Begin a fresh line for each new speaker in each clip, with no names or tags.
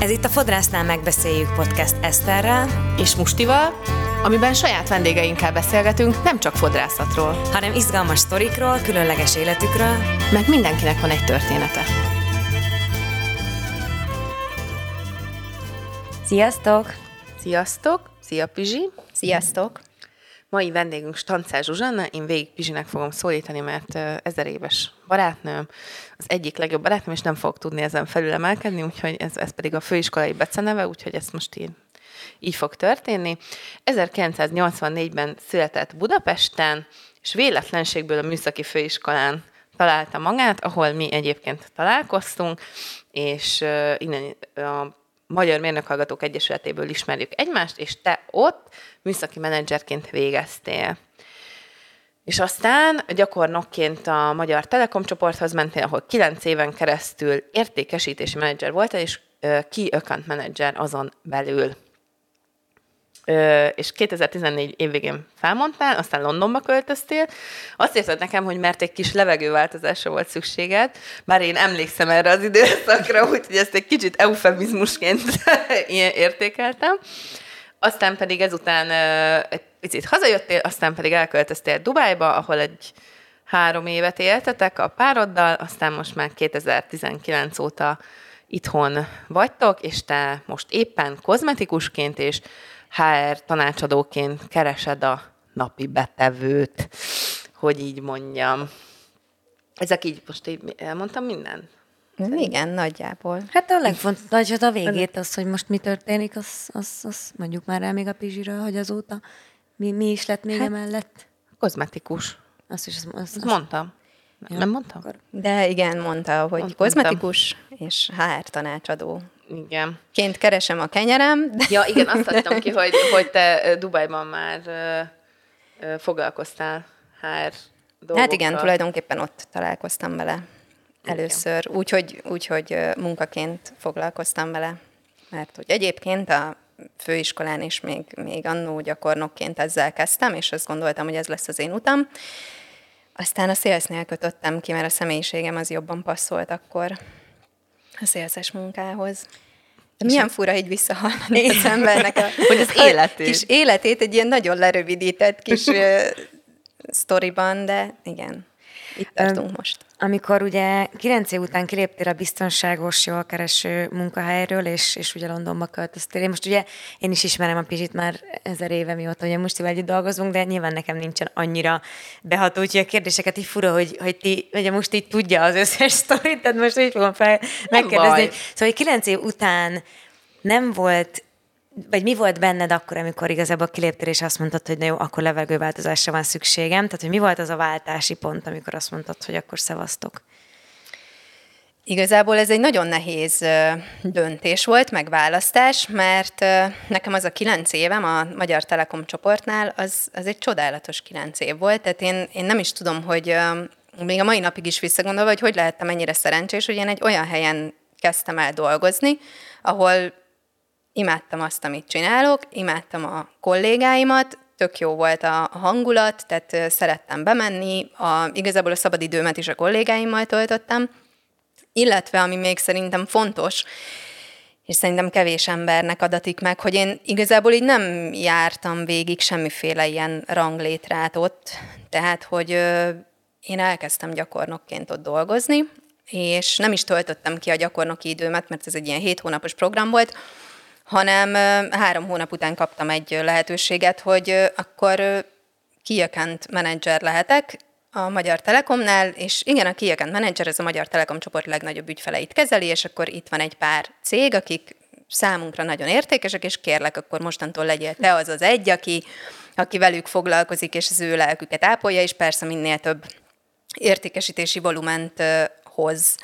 Ez itt a Fodrásznál megbeszéljük podcast Eszterrel
és Mustival, amiben saját vendégeinkkel beszélgetünk nem csak fodrászatról,
hanem izgalmas sztorikról, különleges életükről,
meg mindenkinek van egy története.
Sziasztok!
Sziasztok! Szia Pizsi!
Sziasztok!
Mai vendégünk Stancás Zsuzsanna, én végig Pizsinek fogom szólítani, mert ezer éves barátnőm, az egyik legjobb barátnőm, és nem fog tudni ezen felül emelkedni, úgyhogy ez, ez pedig a főiskolai beceneve, úgyhogy ezt most én így fog történni. 1984-ben született Budapesten, és véletlenségből a műszaki főiskolán találta magát, ahol mi egyébként találkoztunk, és innen a Magyar Mérnökhallgatók Egyesületéből ismerjük egymást, és te ott műszaki menedzserként végeztél. És aztán gyakornokként a Magyar Telekom csoporthoz mentél, ahol kilenc éven keresztül értékesítési menedzser voltál, és ki account menedzser azon belül és 2014 év végén felmondtál, aztán Londonba költöztél. Azt érted nekem, hogy mert egy kis levegőváltozásra volt szükséged, bár én emlékszem erre az időszakra, úgyhogy ezt egy kicsit eufemizmusként értékeltem. Aztán pedig ezután egy picit hazajöttél, aztán pedig elköltöztél Dubájba, ahol egy három évet éltetek a pároddal, aztán most már 2019 óta itthon vagytok, és te most éppen kozmetikusként és HR tanácsadóként keresed a napi betevőt, hogy így mondjam. Ezek így most így elmondtam minden?
Igen, nagyjából.
Hát a legfontosabb a végét, az, hogy most mi történik, az, az, az mondjuk már el még a Pizsiről, hogy azóta mi, mi is lett még hát, emellett.
Kozmetikus.
Azt is azt, azt,
azt mondtam. Ja, nem mondtam?
De igen, mondta, hogy Mond, kozmetikus mondtam. és HR tanácsadó.
Igen.
Ként keresem a kenyerem.
De... Ja, igen, azt adtam ki, hogy, hogy te Dubajban már foglalkoztál HR dolgokkal.
Hát igen, tulajdonképpen ott találkoztam vele először, úgyhogy úgy, hogy munkaként foglalkoztam vele. Mert hogy egyébként a főiskolán is még, még annó gyakornokként ezzel kezdtem, és azt gondoltam, hogy ez lesz az én utam. Aztán a szélsznél kötöttem ki, mert a személyiségem az jobban passzolt akkor a szélszes munkához. De milyen fura így visszahallani az embernek a,
hogy az életét.
kis életét egy ilyen nagyon lerövidített kis sztoriban, de igen, itt tartunk most
amikor ugye 9 év után kiléptél a biztonságos, jól kereső munkahelyről, és, és ugye Londonba költöztél. Én most ugye én is ismerem a Pizsit már ezer éve mióta, ugye most együtt dolgozunk, de nyilván nekem nincsen annyira beható, úgyhogy a kérdéseket így fura, hogy, hogy ti, ugye most így tudja az összes sztorit, tehát most így fogom fel megkérdezni. Szóval, hogy 9 év után nem volt vagy mi volt benned akkor, amikor igazából kiléptél, és azt mondtad, hogy na jó, akkor levegőváltozásra van szükségem? Tehát, hogy mi volt az a váltási pont, amikor azt mondtad, hogy akkor szevasztok?
Igazából ez egy nagyon nehéz döntés volt, meg választás, mert nekem az a kilenc évem a Magyar Telekom csoportnál, az, az egy csodálatos kilenc év volt, tehát én, én nem is tudom, hogy még a mai napig is visszagondolva, hogy hogy lehettem ennyire szerencsés, hogy én egy olyan helyen kezdtem el dolgozni, ahol imádtam azt, amit csinálok, imádtam a kollégáimat, tök jó volt a hangulat, tehát szerettem bemenni, a, igazából a szabadidőmet is a kollégáimmal töltöttem, illetve ami még szerintem fontos, és szerintem kevés embernek adatik meg, hogy én igazából így nem jártam végig semmiféle ilyen ranglétrát ott, tehát, hogy én elkezdtem gyakornokként ott dolgozni, és nem is töltöttem ki a gyakornoki időmet, mert ez egy ilyen hét hónapos program volt, hanem három hónap után kaptam egy lehetőséget, hogy akkor account menedzser lehetek a Magyar Telekomnál, és igen, a account menedzser ez a Magyar Telekom csoport legnagyobb ügyfeleit kezeli, és akkor itt van egy pár cég, akik számunkra nagyon értékesek, és kérlek, akkor mostantól legyél te az az egy, aki, aki velük foglalkozik, és az ő lelküket ápolja, és persze minél több értékesítési volument hoz.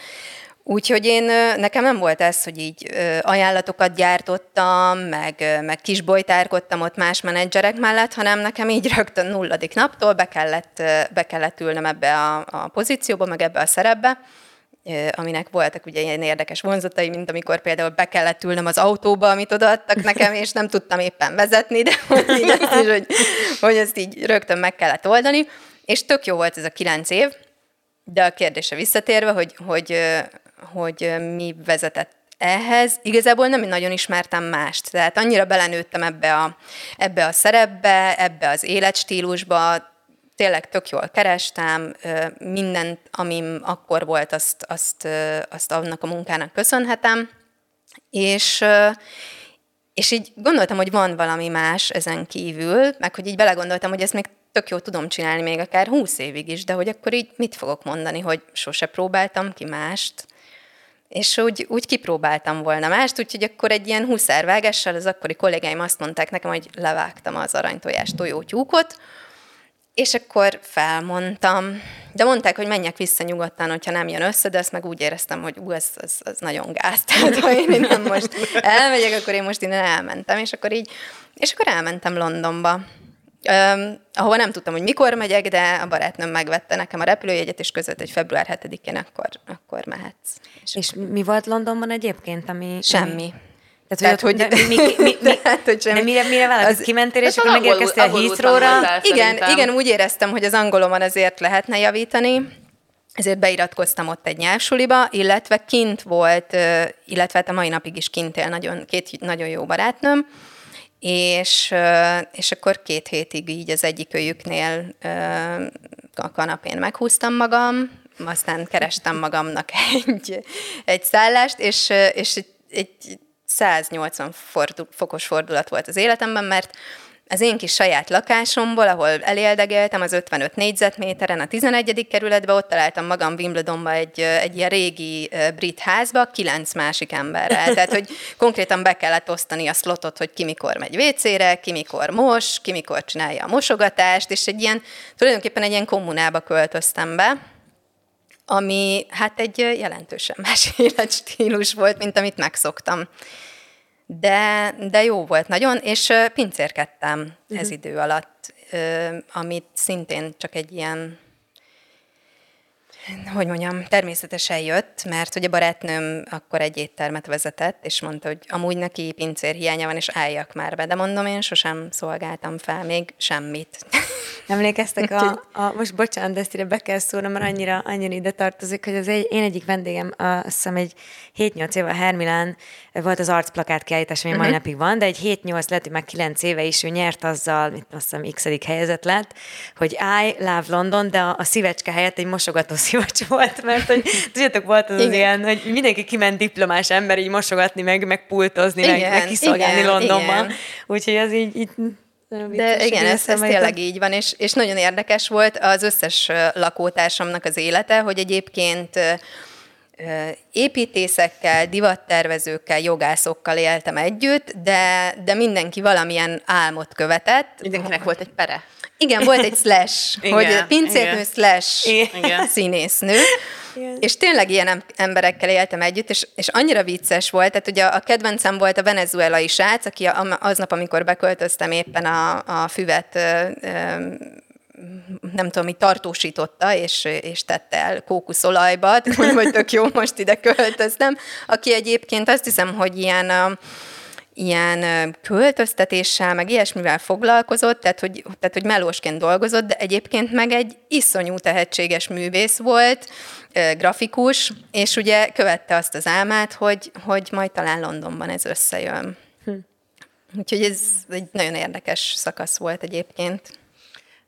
Úgyhogy én, nekem nem volt ez, hogy így ajánlatokat gyártottam, meg, meg kisbolytárkodtam ott más menedzserek mellett, hanem nekem így rögtön nulladik naptól be kellett, be kellett ülnöm ebbe a, a pozícióba, meg ebbe a szerepbe, aminek voltak ugye ilyen érdekes vonzatai, mint amikor például be kellett ülnöm az autóba, amit odaadtak nekem, és nem tudtam éppen vezetni, de hogy, így ezt is, hogy, hogy ezt így rögtön meg kellett oldani. És tök jó volt ez a kilenc év, de a kérdése visszatérve, hogy, hogy hogy mi vezetett ehhez. Igazából nem nagyon ismertem mást. Tehát annyira belenőttem ebbe a, ebbe a szerepbe, ebbe az életstílusba, tényleg tök jól kerestem, mindent, amim akkor volt, azt, azt, azt annak a munkának köszönhetem, és, és így gondoltam, hogy van valami más ezen kívül, meg hogy így belegondoltam, hogy ezt még tök jó tudom csinálni még akár húsz évig is, de hogy akkor így mit fogok mondani, hogy sose próbáltam ki mást, és úgy, úgy kipróbáltam volna mást, úgyhogy akkor egy ilyen huszárvágással az akkori kollégáim azt mondták nekem, hogy levágtam az aranytojás tojótyúkot, és akkor felmondtam, de mondták, hogy menjek vissza nyugodtan, hogyha nem jön össze, de ezt meg úgy éreztem, hogy ú, ez, ez, ez nagyon gáz. Tehát, ha én nem most elmegyek, akkor én most innen elmentem, és akkor így, és akkor elmentem Londonba. Um, ahova nem tudtam, hogy mikor megyek, de a barátnőm megvette nekem a repülőjegyet, és között, hogy február 7-én akkor, akkor mehetsz.
És, és akkor... mi volt Londonban egyébként, ami...
Semmi. Tehát, hogy, Tehát, hogy, mi, mi, mi, mi,
tehát, hogy semmi. De mire, mire választ? Az, Kimentél, és akkor megérkeztél a Heathrow-ra?
Igen, igen, úgy éreztem, hogy az angolomon azért lehetne javítani, ezért beiratkoztam ott egy nyelvsuliba, illetve kint volt, illetve hát a mai napig is kint él nagyon, két nagyon jó barátnőm, és, és akkor két hétig így az egyik őjüknél a kanapén meghúztam magam, aztán kerestem magamnak egy, egy szállást, és, és egy, egy 180 fordul, fokos fordulat volt az életemben, mert az én kis saját lakásomból, ahol eléldegeltem az 55 négyzetméteren a 11. kerületben, ott találtam magam Wimbledonba egy, egy ilyen régi brit házba, kilenc másik emberrel. Tehát, hogy konkrétan be kellett osztani a slotot, hogy ki mikor megy WC-re, ki mikor mos, ki mikor csinálja a mosogatást, és egy ilyen, tulajdonképpen egy ilyen kommunába költöztem be, ami hát egy jelentősen más életstílus volt, mint amit megszoktam. De, de jó volt nagyon, és pincérkedtem uh-huh. ez idő alatt, amit szintén csak egy ilyen hogy mondjam, természetesen jött, mert ugye barátnőm akkor egy éttermet vezetett, és mondta, hogy amúgy neki pincér hiánya van, és álljak már be. De mondom, én sosem szolgáltam fel még semmit.
Emlékeztek a, a most bocsánat, de ezt ide be kell szólnom, mert annyira, annyira ide tartozik, hogy az egy, én egyik vendégem, a, azt hiszem egy 7-8 éve a Hermilán volt az arcplakát kiállítás, ami uh-huh. mai napig van, de egy 7-8, lehet, hogy már 9 éve is ő nyert azzal, mit azt hiszem x helyezett lett, hogy I love London, de a, a szívecske helyett egy mosogató szivacs volt, mert hogy tudjátok, volt az, az ilyen, hogy mindenki kiment diplomás ember így mosogatni, meg, meg pultozni, igen, meg, meg kiszolgálni igen, Londonban. Igen. Úgyhogy az így, így
de igen, ez, ez tényleg így van, és, és nagyon érdekes volt az összes lakótársamnak az élete, hogy egyébként építészekkel, divattervezőkkel, jogászokkal éltem együtt, de, de mindenki valamilyen álmot követett.
Mindenkinek volt egy pere.
Igen, volt egy slash, igen, hogy pincérnő slash igen. színésznő. Igen. És tényleg ilyen emberekkel éltem együtt, és, és annyira vicces volt, tehát ugye a kedvencem volt a venezuelai srác, aki aznap, amikor beköltöztem éppen a, a füvet nem tudom, mi tartósította, és, és tette el kókuszolajba, mondom, hogy tök jó, most ide költöztem, aki egyébként azt hiszem, hogy ilyen ilyen költöztetéssel, meg ilyesmivel foglalkozott, tehát hogy, tehát hogy melósként dolgozott, de egyébként meg egy iszonyú tehetséges művész volt, grafikus, és ugye követte azt az álmát, hogy, hogy majd talán Londonban ez összejön. Hm. Úgyhogy ez egy nagyon érdekes szakasz volt egyébként.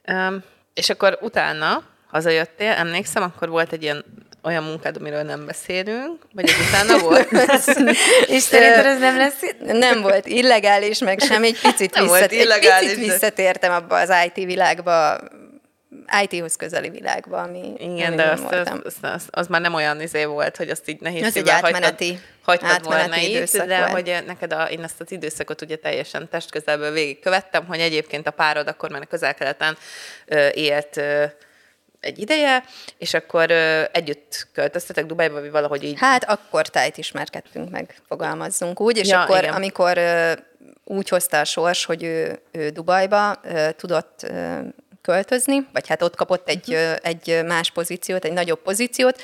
Um, és akkor utána hazajöttél, emlékszem, akkor volt egy ilyen olyan munkád, amiről nem beszélünk, vagy ez utána volt?
és szerinted ez nem lesz?
Nem volt illegális, meg sem, egy picit, nem visszat, egy picit visszatértem abba az IT világba, IT-hoz közeli világba, ami
Igen, de azt, az, az, az, az, már nem olyan izé volt, hogy azt így nehéz
Az egy átmeneti,
hagytad, hagytad volna időszak de volt. hogy neked a, én ezt az időszakot ugye teljesen testközelből végigkövettem, hogy egyébként a párod akkor már a közel-keleten élt egy ideje, és akkor ö, együtt költöztetek Dubajba, vagy valahogy így?
Hát akkor tájt ismerkedtünk meg, fogalmazzunk úgy, és ja, akkor, igen. amikor ö, úgy hozta a sors, hogy ő, ő Dubajba ö, tudott ö, költözni, vagy hát ott kapott egy, uh-huh. egy más pozíciót, egy nagyobb pozíciót,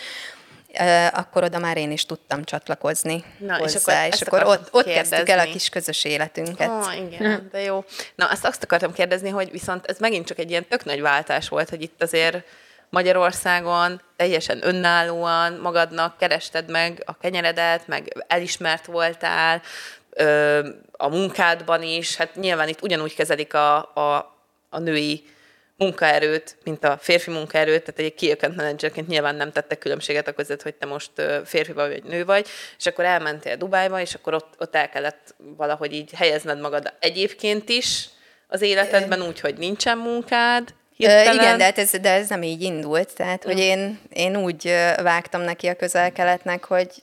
akkor oda már én is tudtam csatlakozni Na, hozzá, és akkor, és akkor ott, ott kezdtük el a kis közös életünket.
Oh, igen, hm. de jó. Na, azt, azt akartam kérdezni, hogy viszont ez megint csak egy ilyen tök nagy váltás volt, hogy itt azért Magyarországon teljesen önállóan magadnak kerested meg a kenyeredet, meg elismert voltál, a munkádban is, hát nyilván itt ugyanúgy kezelik a, a, a női munkaerőt, mint a férfi munkaerőt, tehát egy key account managerként nyilván nem tettek különbséget a között, hogy te most férfi vagy, vagy nő vagy, és akkor elmentél Dubájba, és akkor ott, ott el kellett valahogy így helyezned magad egyébként is az életedben úgy, hogy nincsen munkád,
Hirtelen. Igen, de hát ez, de ez nem így indult. Tehát, hogy én, én úgy vágtam neki a közel-keletnek, hogy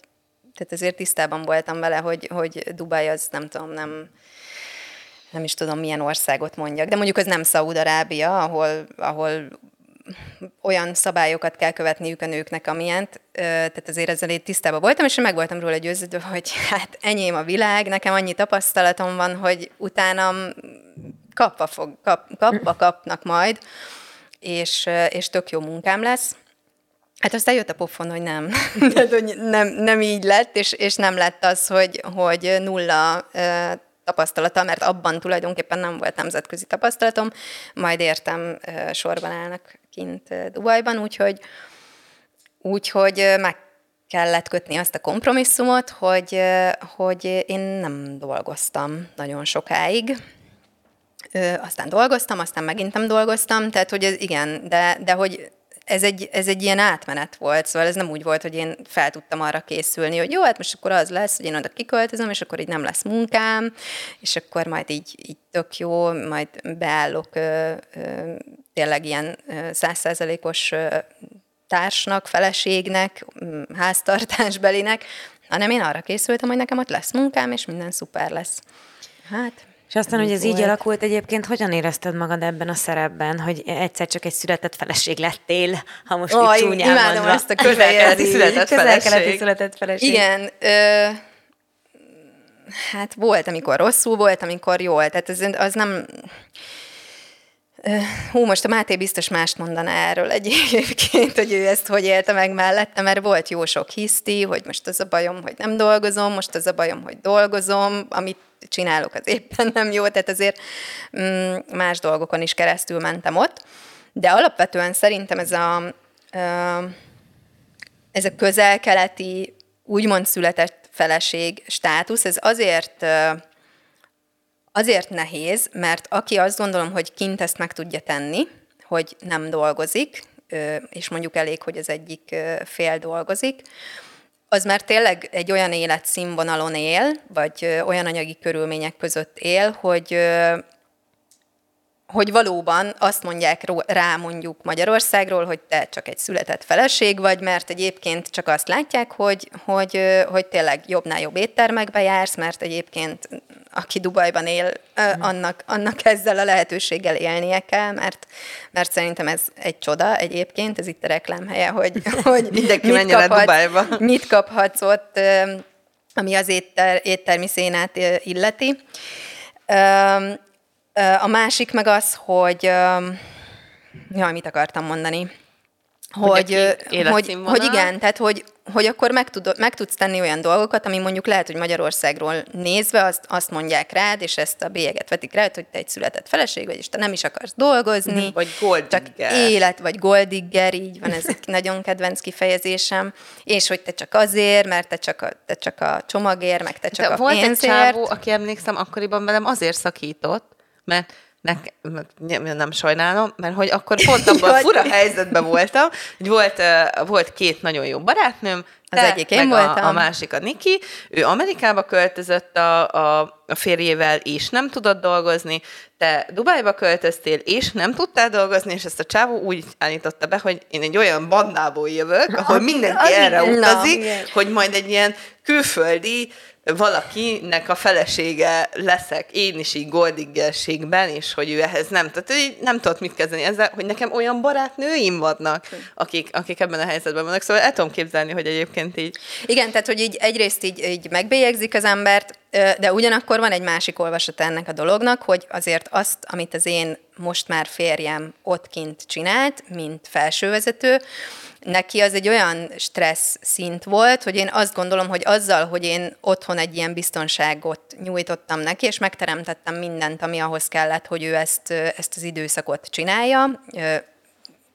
tehát ezért tisztában voltam vele, hogy, hogy Dubaj az nem tudom, nem, nem is tudom milyen országot mondjak, de mondjuk az nem Szaúd-Arábia, ahol, ahol olyan szabályokat kell követniük a nőknek, amilyent, tehát azért ezzel én tisztában voltam, és meg voltam róla győződve, hogy hát enyém a világ, nekem annyi tapasztalatom van, hogy utánam kapva, fog, kap, kapva kapnak majd, és, és tök jó munkám lesz. Hát aztán jött a pofon, hogy nem. Tehát, hogy nem, nem így lett, és, és nem lett az, hogy, hogy nulla tapasztalata, mert abban tulajdonképpen nem volt nemzetközi tapasztalatom, majd értem sorban állnak kint Dubajban, úgyhogy, úgyhogy meg kellett kötni azt a kompromisszumot, hogy, hogy én nem dolgoztam nagyon sokáig, aztán dolgoztam, aztán megint nem dolgoztam, tehát hogy ez igen, de, de hogy ez egy, ez egy ilyen átmenet volt, szóval ez nem úgy volt, hogy én fel tudtam arra készülni, hogy jó, hát most akkor az lesz, hogy én oda kiköltözöm, és akkor így nem lesz munkám, és akkor majd így, így tök jó, majd beállok ö, ö, tényleg ilyen százszerzelékos társnak, feleségnek, háztartásbelinek, hanem én arra készültem, hogy nekem ott lesz munkám, és minden szuper lesz. Hát,
és aztán, hogy ez így alakult egyébként, hogyan érezted magad ebben a szerepben, hogy egyszer csak egy született feleség lettél, ha most oh, így csúnyán
imádom mondva. ezt a közelkeleti
született feleség. született
feleség. Igen, ö, hát volt, amikor rosszul volt, amikor jól. Tehát az, az nem... Hú, most a Máté biztos mást mondaná erről egyébként, hogy ő ezt hogy élte meg mellette, mert volt jó sok hiszti, hogy most az a bajom, hogy nem dolgozom, most az a bajom, hogy dolgozom, amit csinálok, az éppen nem jó, tehát azért mm, más dolgokon is keresztül mentem ott. De alapvetően szerintem ez a, ez a közel-keleti úgymond született feleség státusz, ez azért azért nehéz, mert aki azt gondolom, hogy kint ezt meg tudja tenni, hogy nem dolgozik, és mondjuk elég, hogy az egyik fél dolgozik, az már tényleg egy olyan életszínvonalon él, vagy olyan anyagi körülmények között él, hogy hogy valóban azt mondják rá mondjuk Magyarországról, hogy te csak egy született feleség vagy, mert egyébként csak azt látják, hogy, hogy, hogy tényleg jobbnál jobb éttermekbe jársz, mert egyébként aki Dubajban él, mm. annak, annak ezzel a lehetőséggel élnie kell, mert, mert szerintem ez egy csoda egyébként, ez itt a reklámhelye, hogy, hogy
Mindenki mit, kaphat, Dubajba.
mit kaphatsz ott, ami az étter, éttermi szénát illeti. A másik meg az, hogy... Jaj, mit akartam mondani? Hogy, hogy, hogy, hogy igen, tehát hogy, hogy akkor meg, tud, meg tudsz tenni olyan dolgokat, ami mondjuk lehet, hogy Magyarországról nézve azt, azt mondják rád, és ezt a bélyeget vetik rád, hogy te egy született feleség vagy, és te nem is akarsz dolgozni.
Vagy goldigger.
Élet, vagy goldigger, így van, ez egy nagyon kedvenc kifejezésem. És hogy te csak azért, mert te csak a, te csak a csomagért, meg te csak De a
volt
pénzért.
Volt egy csávó, aki emlékszem, akkoriban velem azért szakított, mert nek, nem sajnálom, mert hogy akkor pont abban a fura helyzetben voltam, hogy volt, volt két nagyon jó barátnőm,
az egyik én voltam.
A, a másik a Niki. Ő Amerikába költözött a, a, a férjével, és nem tudott dolgozni. Te Dubájba költöztél, és nem tudtál dolgozni, és ezt a csávó úgy állította be, hogy én egy olyan bandából jövök, ahol mindenki erre utazik, hogy majd egy ilyen külföldi valakinek a felesége leszek én is így goldiggerségben, és hogy ő ehhez nem, tehát így nem tudott mit kezdeni ezzel, hogy nekem olyan barátnőim vannak, akik, akik ebben a helyzetben vannak, szóval el tudom képzelni, hogy egyébként így.
Igen, tehát hogy így egyrészt így, így megbélyegzik az embert, de ugyanakkor van egy másik olvasat ennek a dolognak, hogy azért azt, amit az én most már férjem ott kint csinált, mint felsővezető, neki az egy olyan stressz szint volt, hogy én azt gondolom, hogy azzal, hogy én otthon egy ilyen biztonságot nyújtottam neki, és megteremtettem mindent, ami ahhoz kellett, hogy ő ezt, ezt az időszakot csinálja,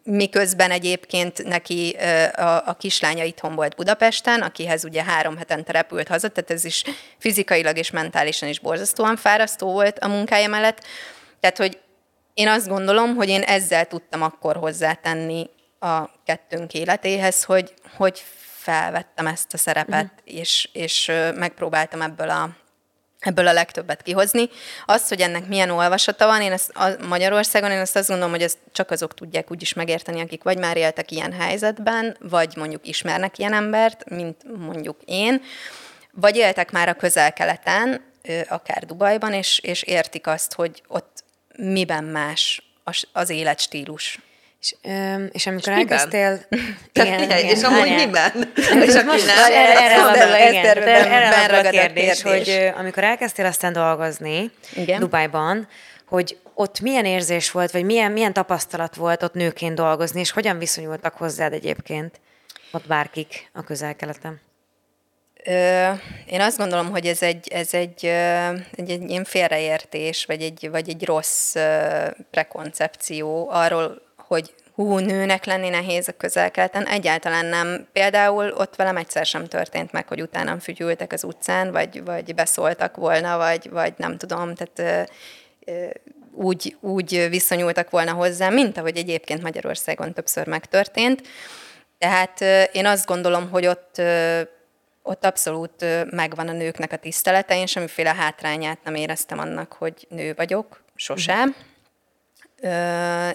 miközben egyébként neki a, a kislánya itthon volt Budapesten, akihez ugye három hetente repült haza, tehát ez is fizikailag és mentálisan is borzasztóan fárasztó volt a munkája mellett. Tehát, hogy én azt gondolom, hogy én ezzel tudtam akkor hozzátenni a kettőnk életéhez, hogy, hogy felvettem ezt a szerepet, uh-huh. és, és megpróbáltam ebből a, ebből a legtöbbet kihozni. Az, hogy ennek milyen olvasata van, én ezt a Magyarországon, én azt azt gondolom, hogy ezt csak azok tudják úgy is megérteni, akik vagy már éltek ilyen helyzetben, vagy mondjuk ismernek ilyen embert, mint mondjuk én, vagy éltek már a közel-keleten, akár Dubajban, és, és értik azt, hogy ott miben más az életstílus.
És, és amikor és elkezdtél...
Igen, igen, és amúgy miben?
És most nem, erre, erre, erre a kérdés, hogy amikor elkezdtél aztán dolgozni igen. Dubajban, hogy ott milyen érzés volt, vagy milyen, milyen tapasztalat volt ott nőként dolgozni, és hogyan viszonyultak hozzád egyébként ott bárkik a közel-keleten?
Én azt gondolom, hogy ez egy, ez egy, egy, egy ilyen félreértés, vagy egy, vagy egy rossz prekoncepció arról, hogy hú, nőnek lenni nehéz a közel-keleten. Egyáltalán nem. Például ott velem egyszer sem történt meg, hogy utánam fügyültek az utcán, vagy, vagy beszóltak volna, vagy, vagy nem tudom, tehát úgy, úgy viszonyultak volna hozzá, mint ahogy egyébként Magyarországon többször megtörtént. Tehát én azt gondolom, hogy ott, ott abszolút megvan a nőknek a tisztelete. Én semmiféle hátrányát nem éreztem annak, hogy nő vagyok, sosem. Mm.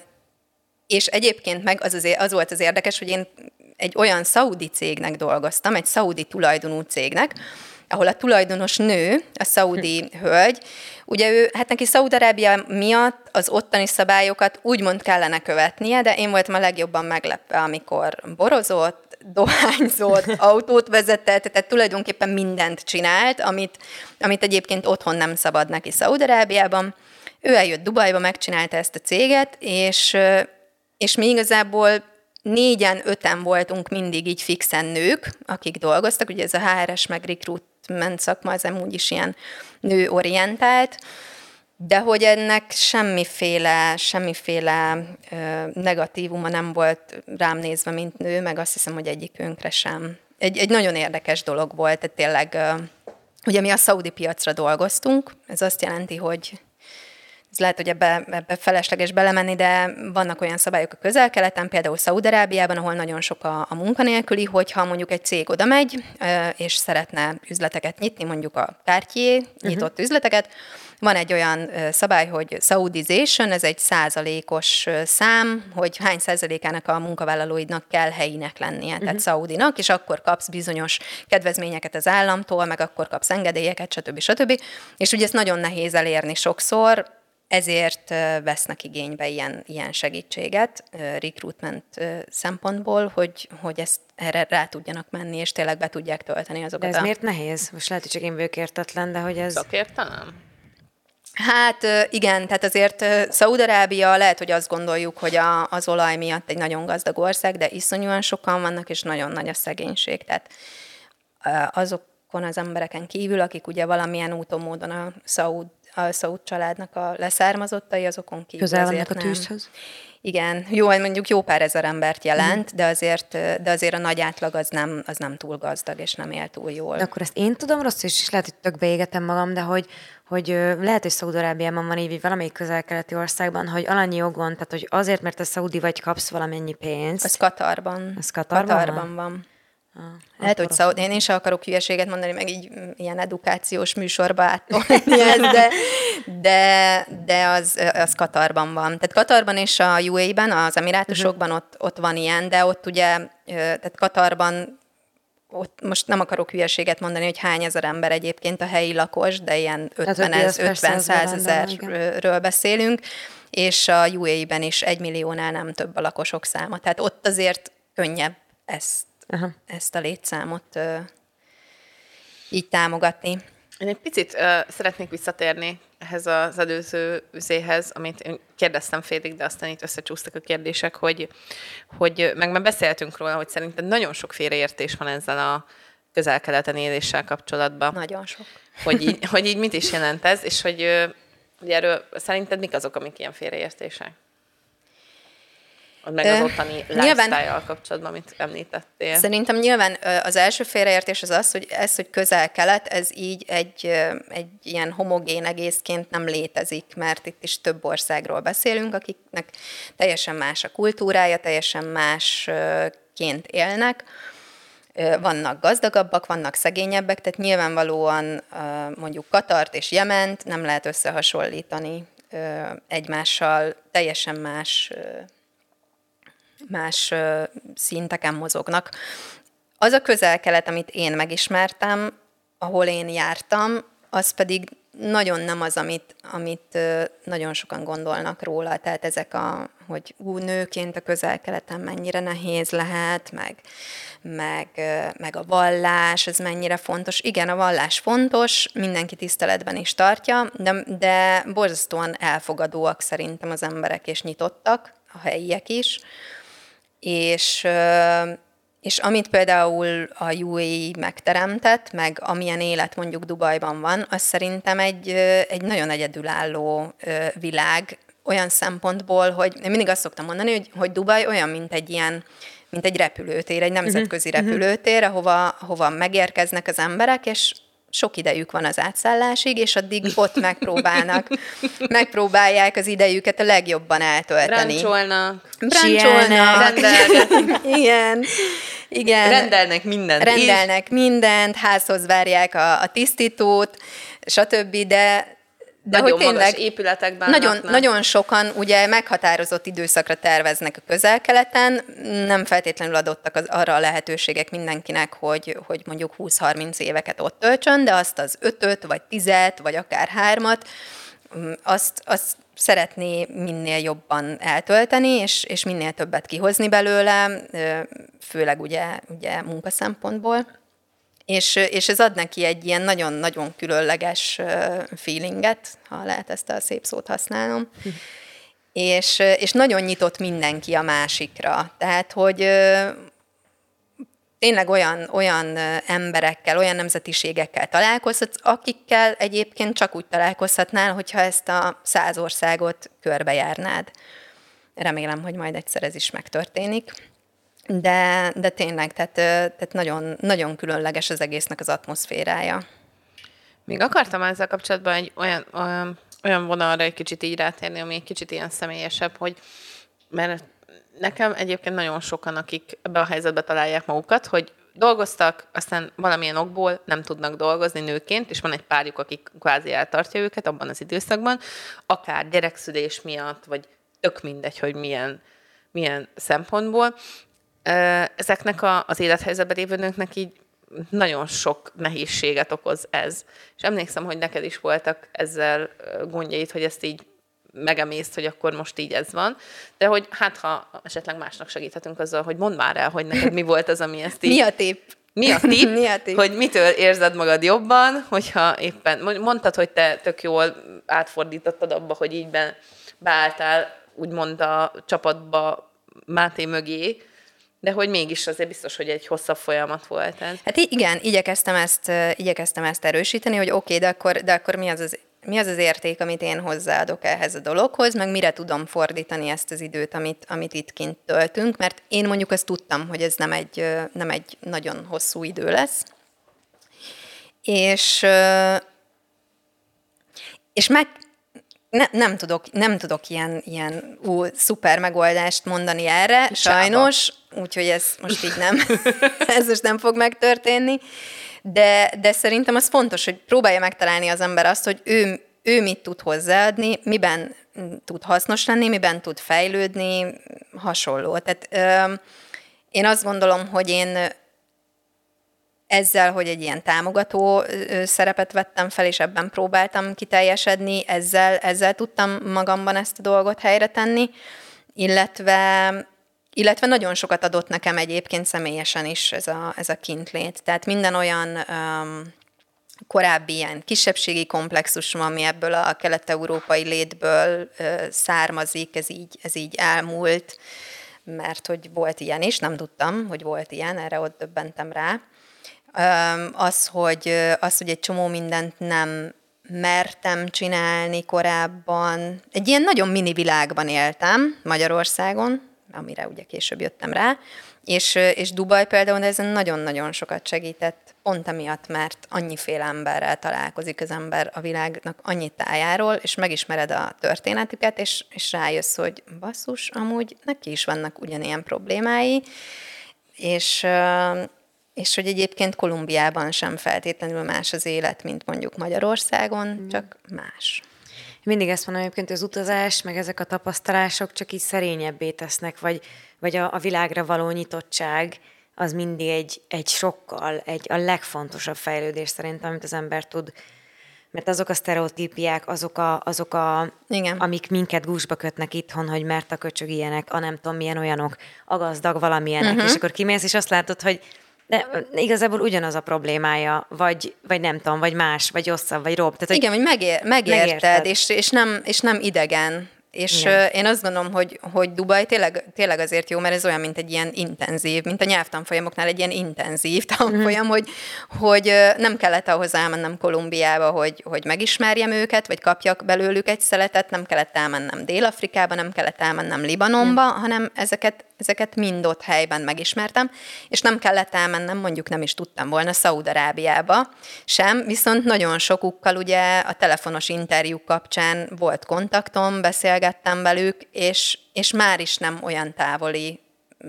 És egyébként meg az, az, az volt az érdekes, hogy én egy olyan szaudi cégnek dolgoztam, egy szaudi tulajdonú cégnek, ahol a tulajdonos nő, a szaudi hölgy, ugye ő, hát neki Szaudarábia miatt az ottani szabályokat úgymond kellene követnie, de én voltam a legjobban meglepve, amikor borozott, dohányzott, autót vezetett, tehát tulajdonképpen mindent csinált, amit, amit egyébként otthon nem szabad neki Szaudarábiában. Ő eljött Dubajba, megcsinálta ezt a céget, és és mi igazából négyen, öten voltunk mindig így fixen nők, akik dolgoztak, ugye ez a HRS meg recruitment szakma, ez amúgy is ilyen nőorientált, de hogy ennek semmiféle, semmiféle ö, negatívuma nem volt rám nézve, mint nő, meg azt hiszem, hogy egyikünkre sem. Egy, egy nagyon érdekes dolog volt, tehát tényleg, ö, ugye mi a szaudi piacra dolgoztunk, ez azt jelenti, hogy ez lehet, hogy ebbe, ebbe felesleges belemenni, de vannak olyan szabályok a közel-keleten, például Szaudarábiában, ahol nagyon sok a, a munkanélküli, hogyha mondjuk egy cég oda megy, és szeretne üzleteket nyitni, mondjuk a Cartier uh-huh. nyitott uh-huh. üzleteket, van egy olyan szabály, hogy Saudization, ez egy százalékos szám, hogy hány százalékának a munkavállalóidnak kell helyinek lennie, uh-huh. tehát Saudinak, és akkor kapsz bizonyos kedvezményeket az államtól, meg akkor kapsz engedélyeket, stb. stb. És ugye ezt nagyon nehéz elérni sokszor, ezért vesznek igénybe ilyen, ilyen segítséget recruitment szempontból, hogy, hogy ezt erre rá tudjanak menni, és tényleg be tudják tölteni azokat.
De ez a... miért nehéz? Most lehet, hogy csak én vagyok értetlen, de hogy ez...
Szakértelem?
Hát igen, tehát azért Szaudarábia lehet, hogy azt gondoljuk, hogy a, az olaj miatt egy nagyon gazdag ország, de iszonyúan sokan vannak, és nagyon nagy a szegénység. Tehát azokon az embereken kívül, akik ugye valamilyen úton, módon a Szaud a Szaud családnak a leszármazottai, azokon kívül
Közel vannak a tűzhöz?
Igen, jó, mondjuk jó pár ezer embert jelent, de, azért, de azért a nagy átlag az nem, az nem túl gazdag, és nem él túl jól.
De akkor ezt én tudom rossz, és lehet, hogy tök beégetem magam, de hogy, hogy lehet, hogy Szaudarábiában van így, valamelyik közel-keleti országban, hogy alanyi jogon, tehát hogy azért, mert a szaudi vagy kapsz valamennyi pénzt.
Az Katarban.
Az Katarban,
Katarban van. van. Ah, Lehet, hogy szó, én is akarok hülyeséget mondani, meg így mm, ilyen edukációs műsorba átolni ezt, de, de, de az, az Katarban van. Tehát Katarban és a UAE-ben, az Emirátusokban ott, ott van ilyen, de ott ugye, tehát Katarban ott most nem akarok hülyeséget mondani, hogy hány ezer ember egyébként a helyi lakos, de ilyen 50 50 ezerről beszélünk, és a UAE-ben is egy milliónál nem több a lakosok száma. Tehát ott azért könnyebb ezt Aha. ezt a létszámot uh, így támogatni.
Én egy picit uh, szeretnék visszatérni ehhez az előző üzéhez, amit én kérdeztem félig, de aztán itt összecsúsztak a kérdések, hogy, hogy meg már beszéltünk róla, hogy szerintem nagyon sok félreértés van ezzel a közel-keleten éléssel kapcsolatban.
Nagyon sok.
Hogy így, hogy így mit is jelent ez, és hogy, hogy erről szerinted mik azok, amik ilyen félreértések? Meg az ottani lifestyle kapcsolatban, amit említettél.
Szerintem nyilván az első félreértés az az, hogy ez, hogy közel-kelet, ez így egy, egy ilyen homogén egészként nem létezik, mert itt is több országról beszélünk, akiknek teljesen más a kultúrája, teljesen másként élnek. Vannak gazdagabbak, vannak szegényebbek, tehát nyilvánvalóan mondjuk Katart és Jement nem lehet összehasonlítani egymással, teljesen más más szinteken mozognak. Az a közel-kelet, amit én megismertem, ahol én jártam, az pedig nagyon nem az, amit, amit nagyon sokan gondolnak róla. Tehát ezek a, hogy ú, nőként a közel-keleten mennyire nehéz lehet, meg, meg, meg a vallás, ez mennyire fontos. Igen, a vallás fontos, mindenki tiszteletben is tartja, de, de borzasztóan elfogadóak szerintem az emberek, és nyitottak, a helyiek is és, és amit például a UAE megteremtett, meg amilyen élet mondjuk Dubajban van, az szerintem egy, egy nagyon egyedülálló világ, olyan szempontból, hogy én mindig azt szoktam mondani, hogy, hogy Dubaj olyan, mint egy ilyen mint egy repülőtér, egy nemzetközi uh-huh. repülőtér, ahova, ahova megérkeznek az emberek, és sok idejük van az átszállásig, és addig ott megpróbálnak, megpróbálják az idejüket a legjobban eltölteni.
Brancsolnak.
Brancsolnak. Rendelnek. Igen. Igen.
Rendelnek mindent.
Rendelnek is. mindent, házhoz várják a, a tisztítót, stb., de
de nagyon hogy tényleg magas épületekben
nagyon, nagyon sokan ugye meghatározott időszakra terveznek a közel-keleten, nem feltétlenül adottak az, arra a lehetőségek mindenkinek, hogy, hogy mondjuk 20-30 éveket ott töltsön, de azt az ötöt, vagy tizet, vagy akár hármat, mm, azt, azt szeretné minél jobban eltölteni, és, és minél többet kihozni belőle, főleg ugye, ugye munkaszempontból és, és ez ad neki egy ilyen nagyon-nagyon különleges feelinget, ha lehet ezt a szép szót használnom. és, és nagyon nyitott mindenki a másikra. Tehát, hogy tényleg olyan, olyan emberekkel, olyan nemzetiségekkel találkozhatsz, akikkel egyébként csak úgy találkozhatnál, hogyha ezt a száz országot körbejárnád. Remélem, hogy majd egyszer ez is megtörténik. De, de tényleg, tehát, tehát nagyon, nagyon különleges az egésznek az atmoszférája.
Még akartam ezzel kapcsolatban egy olyan, olyan, olyan vonalra egy kicsit így rátérni, ami egy kicsit ilyen személyesebb, hogy mert nekem egyébként nagyon sokan, akik ebbe a helyzetbe találják magukat, hogy dolgoztak, aztán valamilyen okból nem tudnak dolgozni nőként, és van egy párjuk, akik kvázi eltartja őket abban az időszakban, akár gyerekszülés miatt, vagy tök mindegy, hogy milyen, milyen szempontból, ezeknek a, az élethelyzetben lévő nőknek így nagyon sok nehézséget okoz ez. És emlékszem, hogy neked is voltak ezzel gondjaid, hogy ezt így megemészt, hogy akkor most így ez van, de hogy hát ha esetleg másnak segíthetünk azzal, hogy mondd már el, hogy neked mi volt az, ami ezt így...
Mi a tipp?
Mi a tipp, mi a tipp? hogy mitől érzed magad jobban, hogyha éppen, mondtad, hogy te tök jól átfordítottad abba, hogy így be, beálltál úgymond a csapatba Máté mögé, de hogy mégis azért biztos, hogy egy hosszabb folyamat volt ez.
Hát igen, igyekeztem ezt, igyekeztem ezt erősíteni, hogy oké, okay, de akkor, de akkor mi az az mi az az érték, amit én hozzáadok ehhez a dologhoz, meg mire tudom fordítani ezt az időt, amit, amit itt kint töltünk, mert én mondjuk ezt tudtam, hogy ez nem egy, nem egy nagyon hosszú idő lesz. És, és meg, ne, nem, tudok, nem tudok ilyen, ilyen ú, szuper megoldást mondani erre, sajnos, úgyhogy ez most így nem, ez most nem fog megtörténni, de, de szerintem az fontos, hogy próbálja megtalálni az ember azt, hogy ő, ő mit tud hozzáadni, miben tud hasznos lenni, miben tud fejlődni, hasonló. Tehát ö, én azt gondolom, hogy én ezzel, hogy egy ilyen támogató szerepet vettem fel, és ebben próbáltam kiteljesedni, ezzel, ezzel tudtam magamban ezt a dolgot helyre tenni, illetve, illetve nagyon sokat adott nekem egyébként személyesen is ez a, ez a kintlét. Tehát minden olyan um, korábbi ilyen kisebbségi komplexusom, ami ebből a kelet-európai létből uh, származik, ez így, ez így elmúlt, mert hogy volt ilyen is, nem tudtam, hogy volt ilyen, erre ott döbbentem rá az, hogy, az, hogy egy csomó mindent nem mertem csinálni korábban. Egy ilyen nagyon mini világban éltem Magyarországon, amire ugye később jöttem rá. És, és Dubaj például ezen nagyon-nagyon sokat segített, pont emiatt, mert annyiféle emberrel találkozik az ember a világnak annyi tájáról, és megismered a történetüket, és, és rájössz, hogy basszus, amúgy neki is vannak ugyanilyen problémái, és, és hogy egyébként Kolumbiában sem feltétlenül más az élet, mint mondjuk Magyarországon, mm. csak más.
Mindig ezt mondom egyébként, az utazás, meg ezek a tapasztalások csak így szerényebbé tesznek, vagy, vagy a, a világra való nyitottság, az mindig egy, egy sokkal, egy a legfontosabb fejlődés szerintem, amit az ember tud mert azok a sztereotípiák, azok, a, azok a, Igen. amik minket gúzsba kötnek itthon, hogy mert a köcsög ilyenek, a nem tudom milyen olyanok, a gazdag valamilyenek, uh-huh. és akkor kimész, és azt látod, hogy de igazából ugyanaz a problémája, vagy, vagy nem tudom, vagy más, vagy rosszabb, vagy robb.
Tehát, Igen, hogy megér, megérted, megérted. És, és, nem, és nem idegen és Igen. én azt gondolom, hogy, hogy Dubaj tényleg, tényleg azért jó, mert ez olyan, mint egy ilyen intenzív, mint a nyelvtanfolyamoknál egy ilyen intenzív tanfolyam, mm. hogy, hogy nem kellett ahhoz elmennem Kolumbiába, hogy, hogy megismerjem őket, vagy kapjak belőlük egy szeletet, nem kellett elmennem Dél-Afrikába, nem kellett elmennem Libanonba, mm. hanem ezeket ezeket mind ott helyben megismertem, és nem kellett elmennem, mondjuk nem is tudtam volna Szaúd-Arábiába sem, viszont nagyon sokukkal ugye a telefonos interjú kapcsán volt kontaktom, beszélgettem velük, és, és már is nem olyan távoli